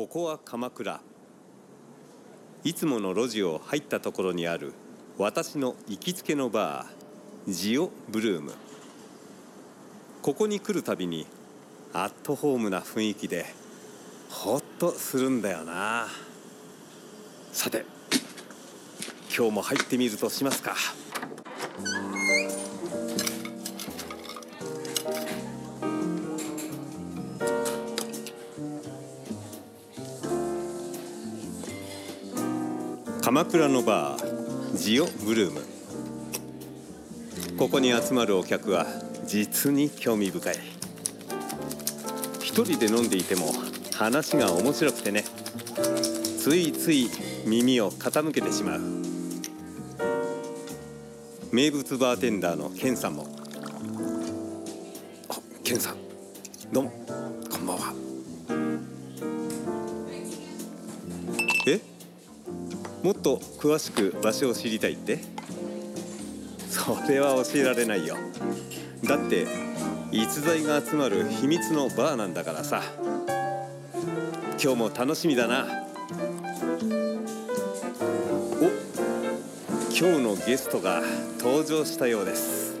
ここは鎌倉。いつもの路地を入ったところにある私の行きつけのバージオブルーム。ここに来るたびにアットホームな雰囲気でホッとするんだよな。さて今日も入ってみるとしますか。鎌倉のバージオブルーム。ここに集まるお客は実に興味深い。一人で飲んでいても話が面白くてね。ついつい耳を傾けてしまう。名物バーテンダーのケンさんも。あケンさん。もっと詳しく場所を知りたいって？それは教えられないよ。だって逸材が集まる秘密のバーなんだからさ。今日も楽しみだな。お今日のゲストが登場したようです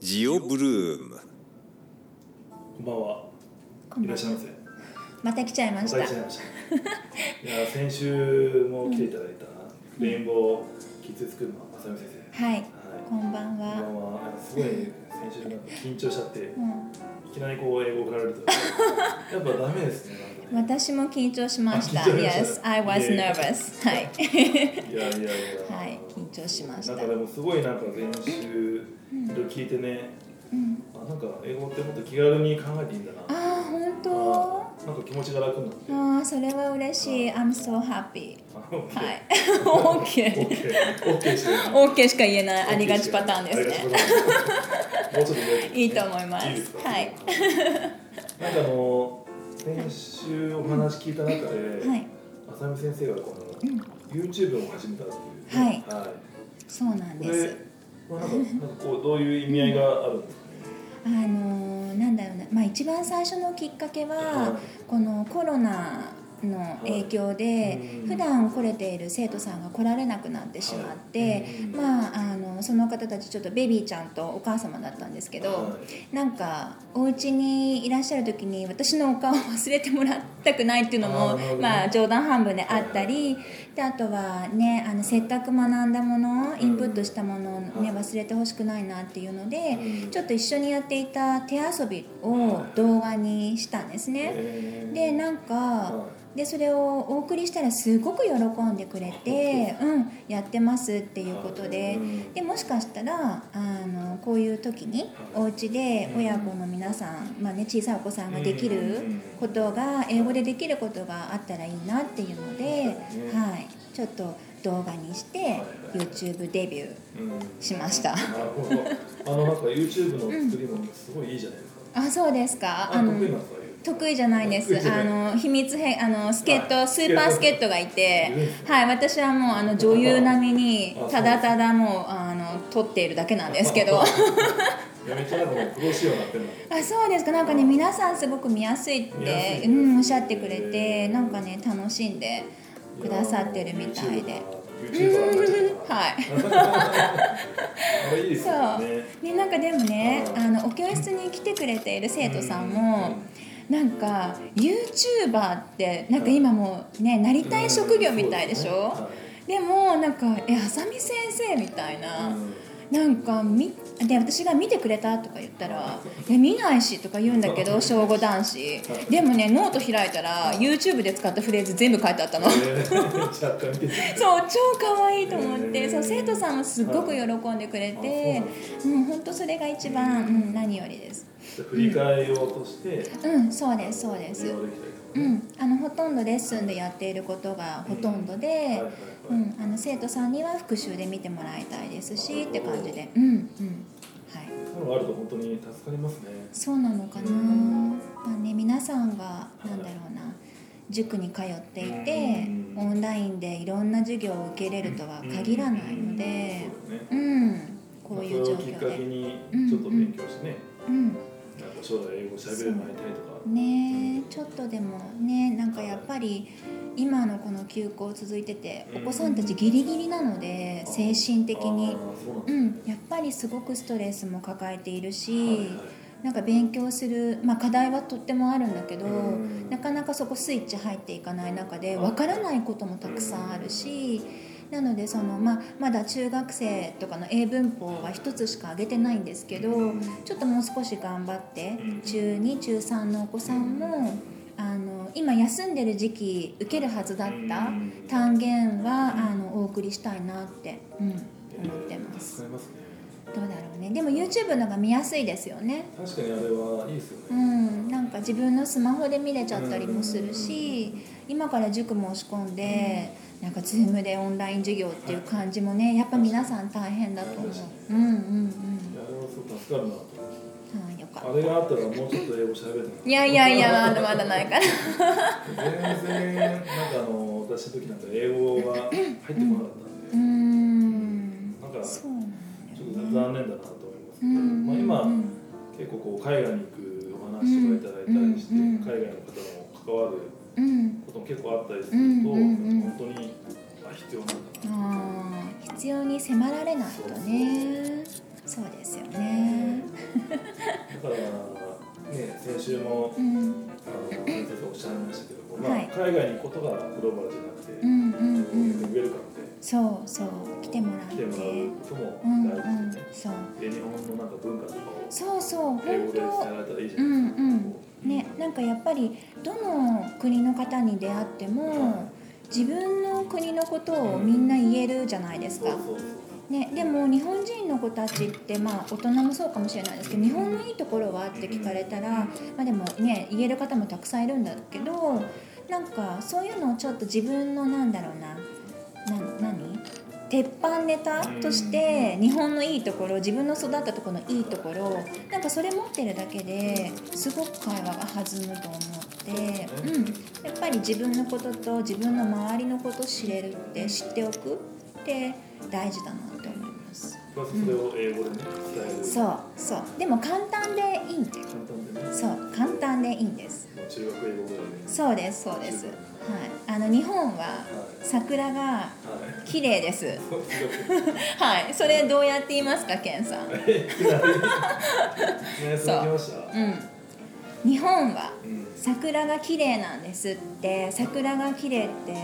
ジオブルーム。こんばんは。いらっしゃいませ。また来ちゃいました。いや先週も来ていただいた、レインボーキッズスクールの浅見先生。はい。はい。こんばんこんばは、すごい先週なんか緊張しちゃって、いうん、きなりこう英語を振られるとやっぱダメですね。私も緊張しました。Yes, I was nervous. はい。いやいやいや。はい緊張しました。なんかでもすごいなんか練習と聞いてね、うん。あなんか英語ってもっと気軽に考えていいんだな。あー本当？あなんか気持ちが楽になって。あーそれは嬉しい。I'm so happy. あオッケー。はい。OK オッケー。オッケーし。OK しか言えない。ありがちパターンですね。もうちょっとねいいと思います。はい。なんかあの先週お話聞いた中で、はい。浅見先生がこの、YouTube を始めたっていう、はい。はそうなんです。はなんかなんかこうどういう意味合いがあるんですかね。あのーなんだろうな、まあ、一番最初のきっかけは、はいこのコロナの影響で、うん。普段来れている生徒さんが来られなくなってしまって、まあ、あのその方たちちょっとベビーちゃんとお母様だったんですけど、はなんかお家にいらっしゃる時に私のお顔を忘れてもらったくないっていうのもまあ、冗談半分であったりであとはねあのせっかく学んだものインプットしたものを、ね、忘れてほしくないなっていうので、うん。ちょっと一緒にやっていた手遊びを動画にしたんですね。えー。でなんか、はでそれをお送りしたらすごく喜んでくれて「うんやってます」っていうことでうん。でもしかしたらあのこういう時にお家で親子の皆さん、まあね、小さいお子さんができることが英語でできることがあったらいいなっていうので、はい、ちょっと動画にして、YouTube デビューうん。しました。なるほど。あのなんか YouTube の作りもすごいいいじゃないですか。あそうですか。ああの得意なんですか。得意じゃないです。あの秘密へあの助っあ人スーパー助っ人がいてはい私はもうあの女優並みにあただただもうあの撮っているだけなんですけど。あ。そうですか。なんかね皆さんすごく見やすいって、うん、おっしゃってくれてなんかね楽しんでくださってるみたいで。はい。そうよね。ね、なんかでもねうんあのお教室に来てくれている生徒さんも、なんか YouTuber ってなんか今もうねなりたい職業みたいでしょ、でもなんか「え浅見先生」みたいな、なんかみで私が見てくれたとか言ったら「え見ないし」とか言うんだけど小5男子。でもねノート開いたら YouTube で使ったフレーズ全部書いてあったの。そう超可愛いと思って、そう生徒さんもすっごく喜んでくれて、うん本当それが一番、うん、何よりです。振り返りをとしてうんそうですそうです。うんあのほとんどレッスンでやっていることがほとんどで、うんあの生徒さんには復習で見てもらいたいですしって感じで、うんうんはい。そういうのがあると本当に助かりますね。そうなのかな、まあね、皆さんがなんだろうな塾に通っていて、オンラインでいろんな授業を受けれるとは限らないので、うん。うん、こういう状況で。にちょっと勉強してね、うん将来英語喋れるようになりたいとか。ねえちょっとでもねなんかやっぱり今のこの休校続いててお子さんたちギリギリなので精神的あにうなんやっぱりすごくストレスも抱えているし、はいはいなんか勉強する、まあ、課題はとってもあるんだけど、うん。なかなかそこスイッチ入っていかない中でわからないこともたくさんあるし。なのでその、まあ、まだ中学生とかの英文法は一つしか挙げてないんですけどちょっともう少し頑張ってうん中2中3のお子さんもあの今休んでる時期受けるはずだった単元はあのお送りしたいなって、うん、思ってます。どうだろうね。でも YouTube のが見やすいですよね。確かにあれはいいですようね、んなんか自分のスマホで見れちゃったりもするし今から塾申し込んでなんか Zoom でオンライン授業っていう感じもねやっぱ皆さん大変だと思う。うんうんうん。あれはすごく助かるなと思って。はいよかっあれがあったらもうちょっと英語喋れるたいやいやいやまだまだないから。全然なんかあの私の時なんか英語が入ってこなかったんで、うーん。なんかちそうなんだょっと残念だなと思います。けど、うんまあ、今、うん結構こう海外に行くお話とかいただいたりして、うんうん海外の方も関わるうんことも結構あったりすると、うん。うん。うん。本当にあ必要なん。だなあ必要に迫られないとねそうですよねだからね先週もうん。あの先生がおっしゃいましたけど、まあはい海外に行くことがグローバルじゃなくて、うん。うん。うん。ウェルカムそうそうてもらってもらうこともうんう大事ですねん、そう。で日本のなんか文化とかをそう。そう本英語で伝え当られたらいいじゃうないですか、んうんねなんかやっぱりどの国の方に出会っても自分の国のことをみんな言えるじゃないですかね、でも日本人の子たちってまあ大人もそうかもしれないですけど日本のいいところはって聞かれたら、まあ、でもね言える方もたくさんいるんだけどなんかそういうのをちょっと自分のなんだろうな。な何？鉄板ネタとして日本のいいところ自分の育ったところのいいところなんかそれ持ってるだけですごく会話が弾むと思って、うん、やっぱり自分のことと自分の周りのことを知れるって知っておくって大事だなって思います。それを英語でね伝える。そうそう。でも簡単でいいんだよ簡単でね。そう簡単でいいんです。まあ中学英語ぐらいで。そうですそうです。はいあの日本は桜がはい。綺麗です。はい。それどうやって言いますかケンさん？うん日本はうん桜が綺麗なんですって桜が綺麗ってあ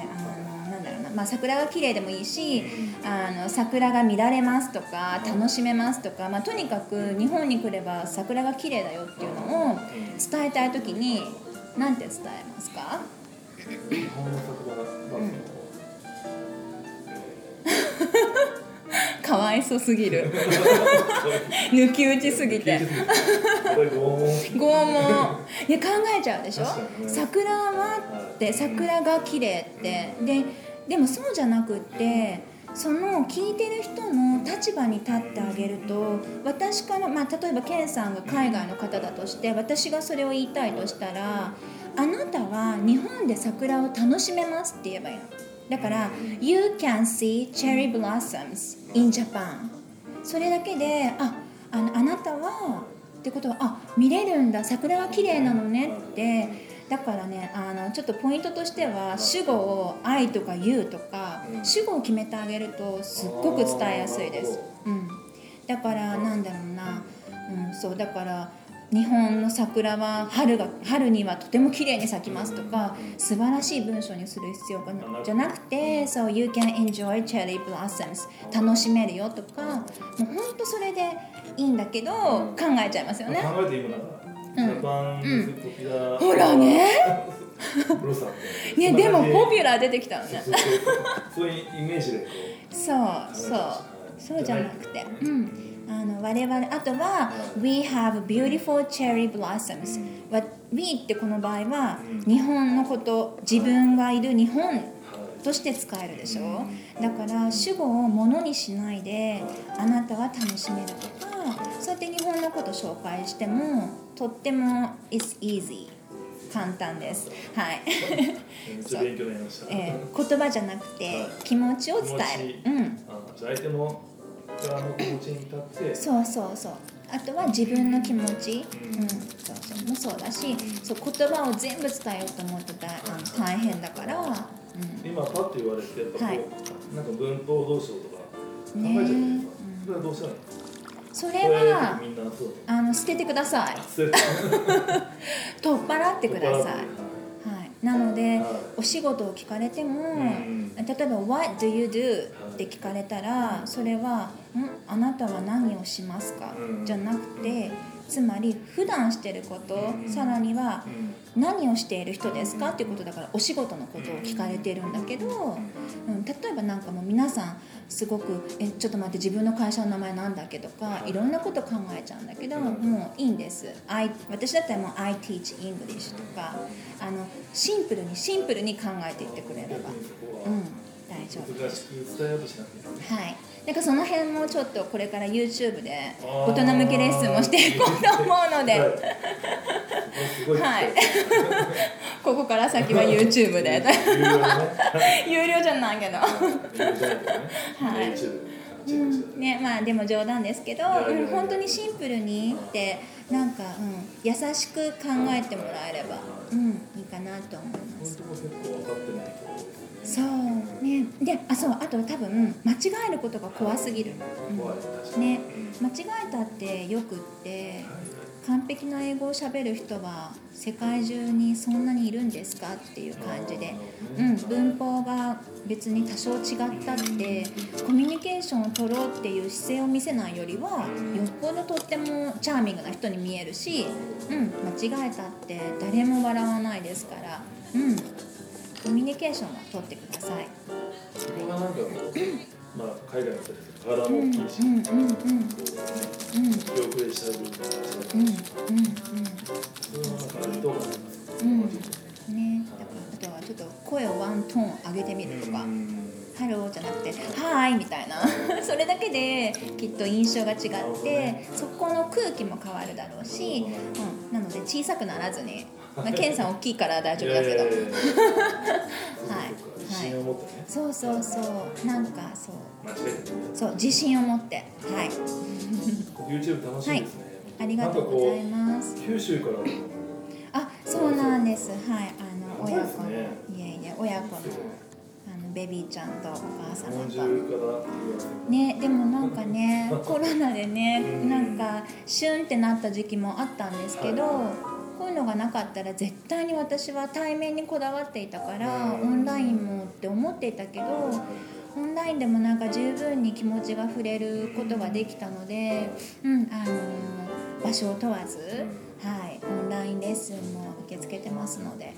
のなんだろうな、まあ、桜が綺麗でもいいしあの桜が見られますとか楽しめますとか、まあ、とにかく日本に来れば桜が綺麗だよっていうのを伝えたい時に何て伝えますか日本の桜はまあそのかわいそすぎる。え 抜き打ちすぎーて。拷問。いや考えちゃうでしょ？桜はって桜が綺麗って。ででもそうじゃなくってその聞いてる人の立場に立ってあげると私から、まあ、例えばケンさんが海外の方だとして私がそれを言いたいとしたらあなたは日本で桜を楽しめますって言えばいいの。だから「You can see cherry blossoms in Japan」それだけでああのあなたはってことはあ見れるんだ。桜は綺麗なのねってだからねあのちょっとポイントとしては主語を「愛」とか「you」とかうん。主語を決めてあげるとすっごく伝えやすいです。うん、だからなんだろうな、うん、そうだから日本の桜は春が春にはとても綺麗に咲きますとか素晴らしい文章にする必要がなじゃなくて「そう You can enjoy cherry blossoms」楽しめるよとかもう本当それでいいんだけど考えちゃいますよね。考えて今なんか Japan's popular ほらね。ロサいやでもポピュララー出てきたのね。そうそうそう。そういうイメージでこそうそう。そうじゃなくて。うん。あの我々あとは「We have beautiful cherry blossoms」わ We ってこの場合は日本のこと自分がいる日本として使えるでしょだから主語をものにしないであなたは楽しめるとかそうやって日本のこと紹介してもとっても It's easy 簡単です。はい。勉強になりました、えー言葉じゃなくてはい。気持ちを伝える。うん。相手の側の気持ちに立って。そうそうそう。あとは自分の気持ち、ううん。んそうそう。もそうだしそう言葉を全部伝えようと思うとだあの大変だから、うん、今パッと言われてやっぱこう、はい。なんか文法どうしようとか考えちゃねうじゃないですか、うんそれはどうしたらいいのそれはみんなそうあの捨て てください。取っ払ってください、ははい、なので、はい。お仕事を聞かれても、ん例えば「What do you do?」って聞かれたらそれは「ん？あなたは何をしますか？うん。じゃなくてつまり普段してること、うん。さらにはうん。何をしている人ですか？っていうことだからお仕事のことを聞かれてるんだけど、うん、例えばなんかもう皆さんすごく「えちょっと待って自分の会社の名前なんだっけ?」とかい。ろんなこと考えちゃうんだけど、もういいんです。I 私だったらもう「I teach English」とかあのシンプルにシンプルに考えていってくれれば、うん、大丈夫。はい、なんかその辺もちょっとこれから YouTube で大人向けレッスンもしていこうと思うのはい。で、はい。ここから先は YouTube で。有料じゃないけど、はい。うん、ねまあでも冗談ですけど、本当にシンプルにってなんか、うん、優しく考えてもらえれば、うん、いいかなと思います。そうね。であそうあと多分間違えることが怖すぎる、うん。間違えたってよくってはい完璧な英語をしゃべる人は世界中にそんなにいるんですかっていう感じで、うん、文法が別に多少違ったってコミュニケーションを取ろうっていう姿勢を見せないよりはよっぽどとってもチャーミングな人に見えるし、うん、間違えたって誰も笑わないですから、うん、コミュニケーションを取ってください。そこがなんかまあ海外の人たち体も大きいし、うんうんこうねうん気遅れしちゃう部分があったりとかうんうんそれもなんかありとうがありますうん個人的にうんねだからあとはちょっと声をワントーン上げてみるとか。うんハローじゃなくて「Hi」みたいな。それだけできっと印象が違ってそこの空気も変わるだろうし、うん、なので小さくならずに、まあ、ケンさん大きいから大丈夫だけど。いやいはい。そうそうそう。なんかそう。そう自信を持って。はい。YouTube 楽しいですね。ありがとうございます。九州から。あそうなんです。はい。あの親子。の、いえいえ親子のベビーちゃんとお母様とねでもなんかねコロナでねうんなんかシュンってなった時期もあったんですけど、はいこういうのがなかったら絶対に私は対面にこだわっていたから、うん。オンラインもって思っていたけどオンラインでもなんか十分に気持ちが触れることができたので、うんあの場所を問わず、はい、オンラインレッスンも受け付けてますので。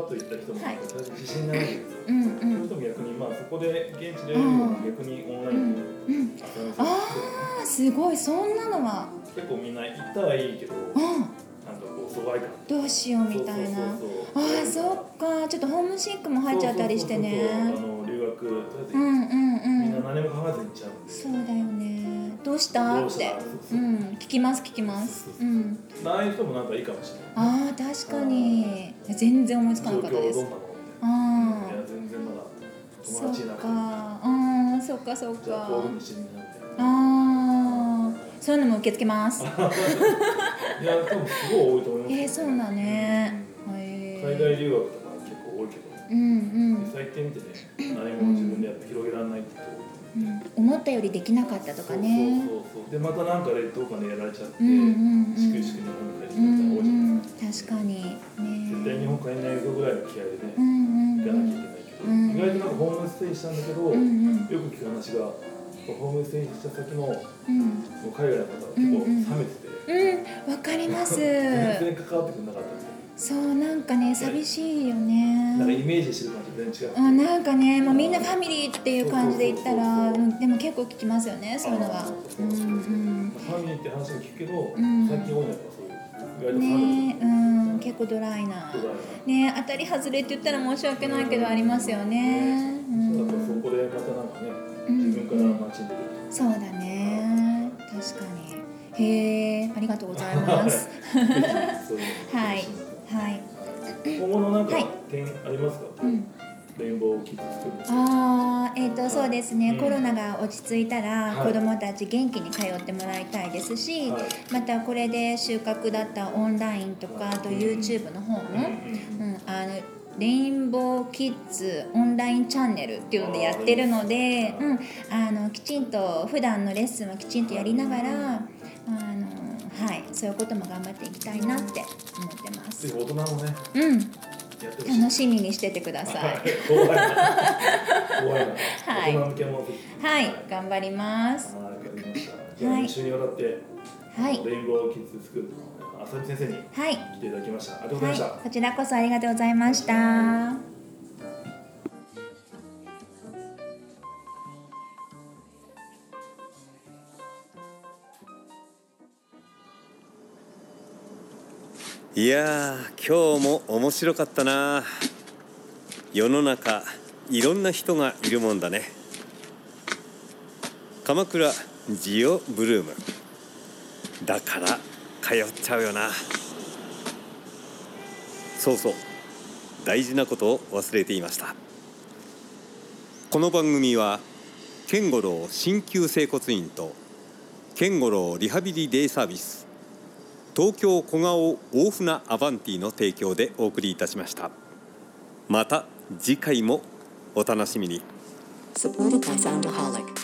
いいですね海外にふわっと行った人もはい。自信がないんですよ、うんうそうん。いう人も逆にまあそこで現地でやるよりも逆にオンラインでうん遊びに行く人あーすごい。そんなのは。結構みんな行ったらいいけどうん。なんかこう疎外感。どうしようみたいな。そうそうそうああそっか。ちょっとホームシックも入っちゃったりしてね。留学とりあえずうんうんみんなうん何も考えずに行っちゃうんで。そうだよねどうした？ってそうん聞きます聞きます。そうんああいう人もなんかいいかもしれない。ああ確かに。全然思いつかなかったです。あいや全然まだ友達いなくて。か。うんそっかそっか。ああそういうのも受け付けます。いや多分すごい多いと思いますよ。えー、そうだね。うん。へ海外留学とか結構多いけど。うんうん。てね何も自分でやって広げられないって人多いうん。思ったよりできなかったとかね。そうそうそうでまたなんかでどうかでやられちゃって、うんうんうん。しくしく日本に帰ってうんきた人多いじゃないですか、う。ん確かに。ね。絶対日本帰んないぞぐらいの気合でね、うんうん。行かなきゃいけないけど、うん意外となんかホームステイしたんだけど、うんうん。よく聞く話がホームステイした先のうん。海外の方は結構冷めてて、うん。わかります。全然関わってくれなかったんですよそうなんかね寂しいよなんかねイメージしてる全然違う、あなんかねもうみんなファミリーっていう感じで言ったらうんでも結構聞きますよねそういうのはファミリーって話も聞くけど、ん。最近多いのはやっぱそういうねうん結構ドライな。ね当たり外れって言ったら申し訳ないけどありますよね。うそうだからそんこでまたなんかね、うん。自分から街にそうだね。確かに。へえありがとうございます。はいはい。今後のなんかはい。点ありますか、うん。レインボーキッズあーえー、とそうですね、うん。コロナが落ち着いたら、はい。子どもたち元気に通ってもらいたいですし、はい。またこれで収穫だったオンラインとかあと YouTube の方も、うんうん、あのレインボーキッズオンラインチャンネルっていうのでやってるので、うん、あのきちんと普段のレッスンはきちんとやりながら、はい、そういうことも頑張っていきたいなって思ってます。ぜひ大人もねうん、楽しみにしててください。怖いな。怖いな、はい。大人向けもぜひ。はい、頑張ります。はいわかりました。じゃあはい。2週にわたって、はい。レインボーキッズスクールの浅見先生にはい、来ていただきました。ありがとうございました、はい、こちらこそありがとうございました。いや今日も面白かったな。世の中いろんな人がいるもんだね。鎌倉ジオブルーム。だから通っちゃうよな。そうそう。大事なことを忘れていました。この番組は健五郎鍼灸整骨院と健五郎リハビリデイサービス東京小顔大船アバンティの提供でお送りいたしましたまた次回もお楽しみに Supported by Soundaholic.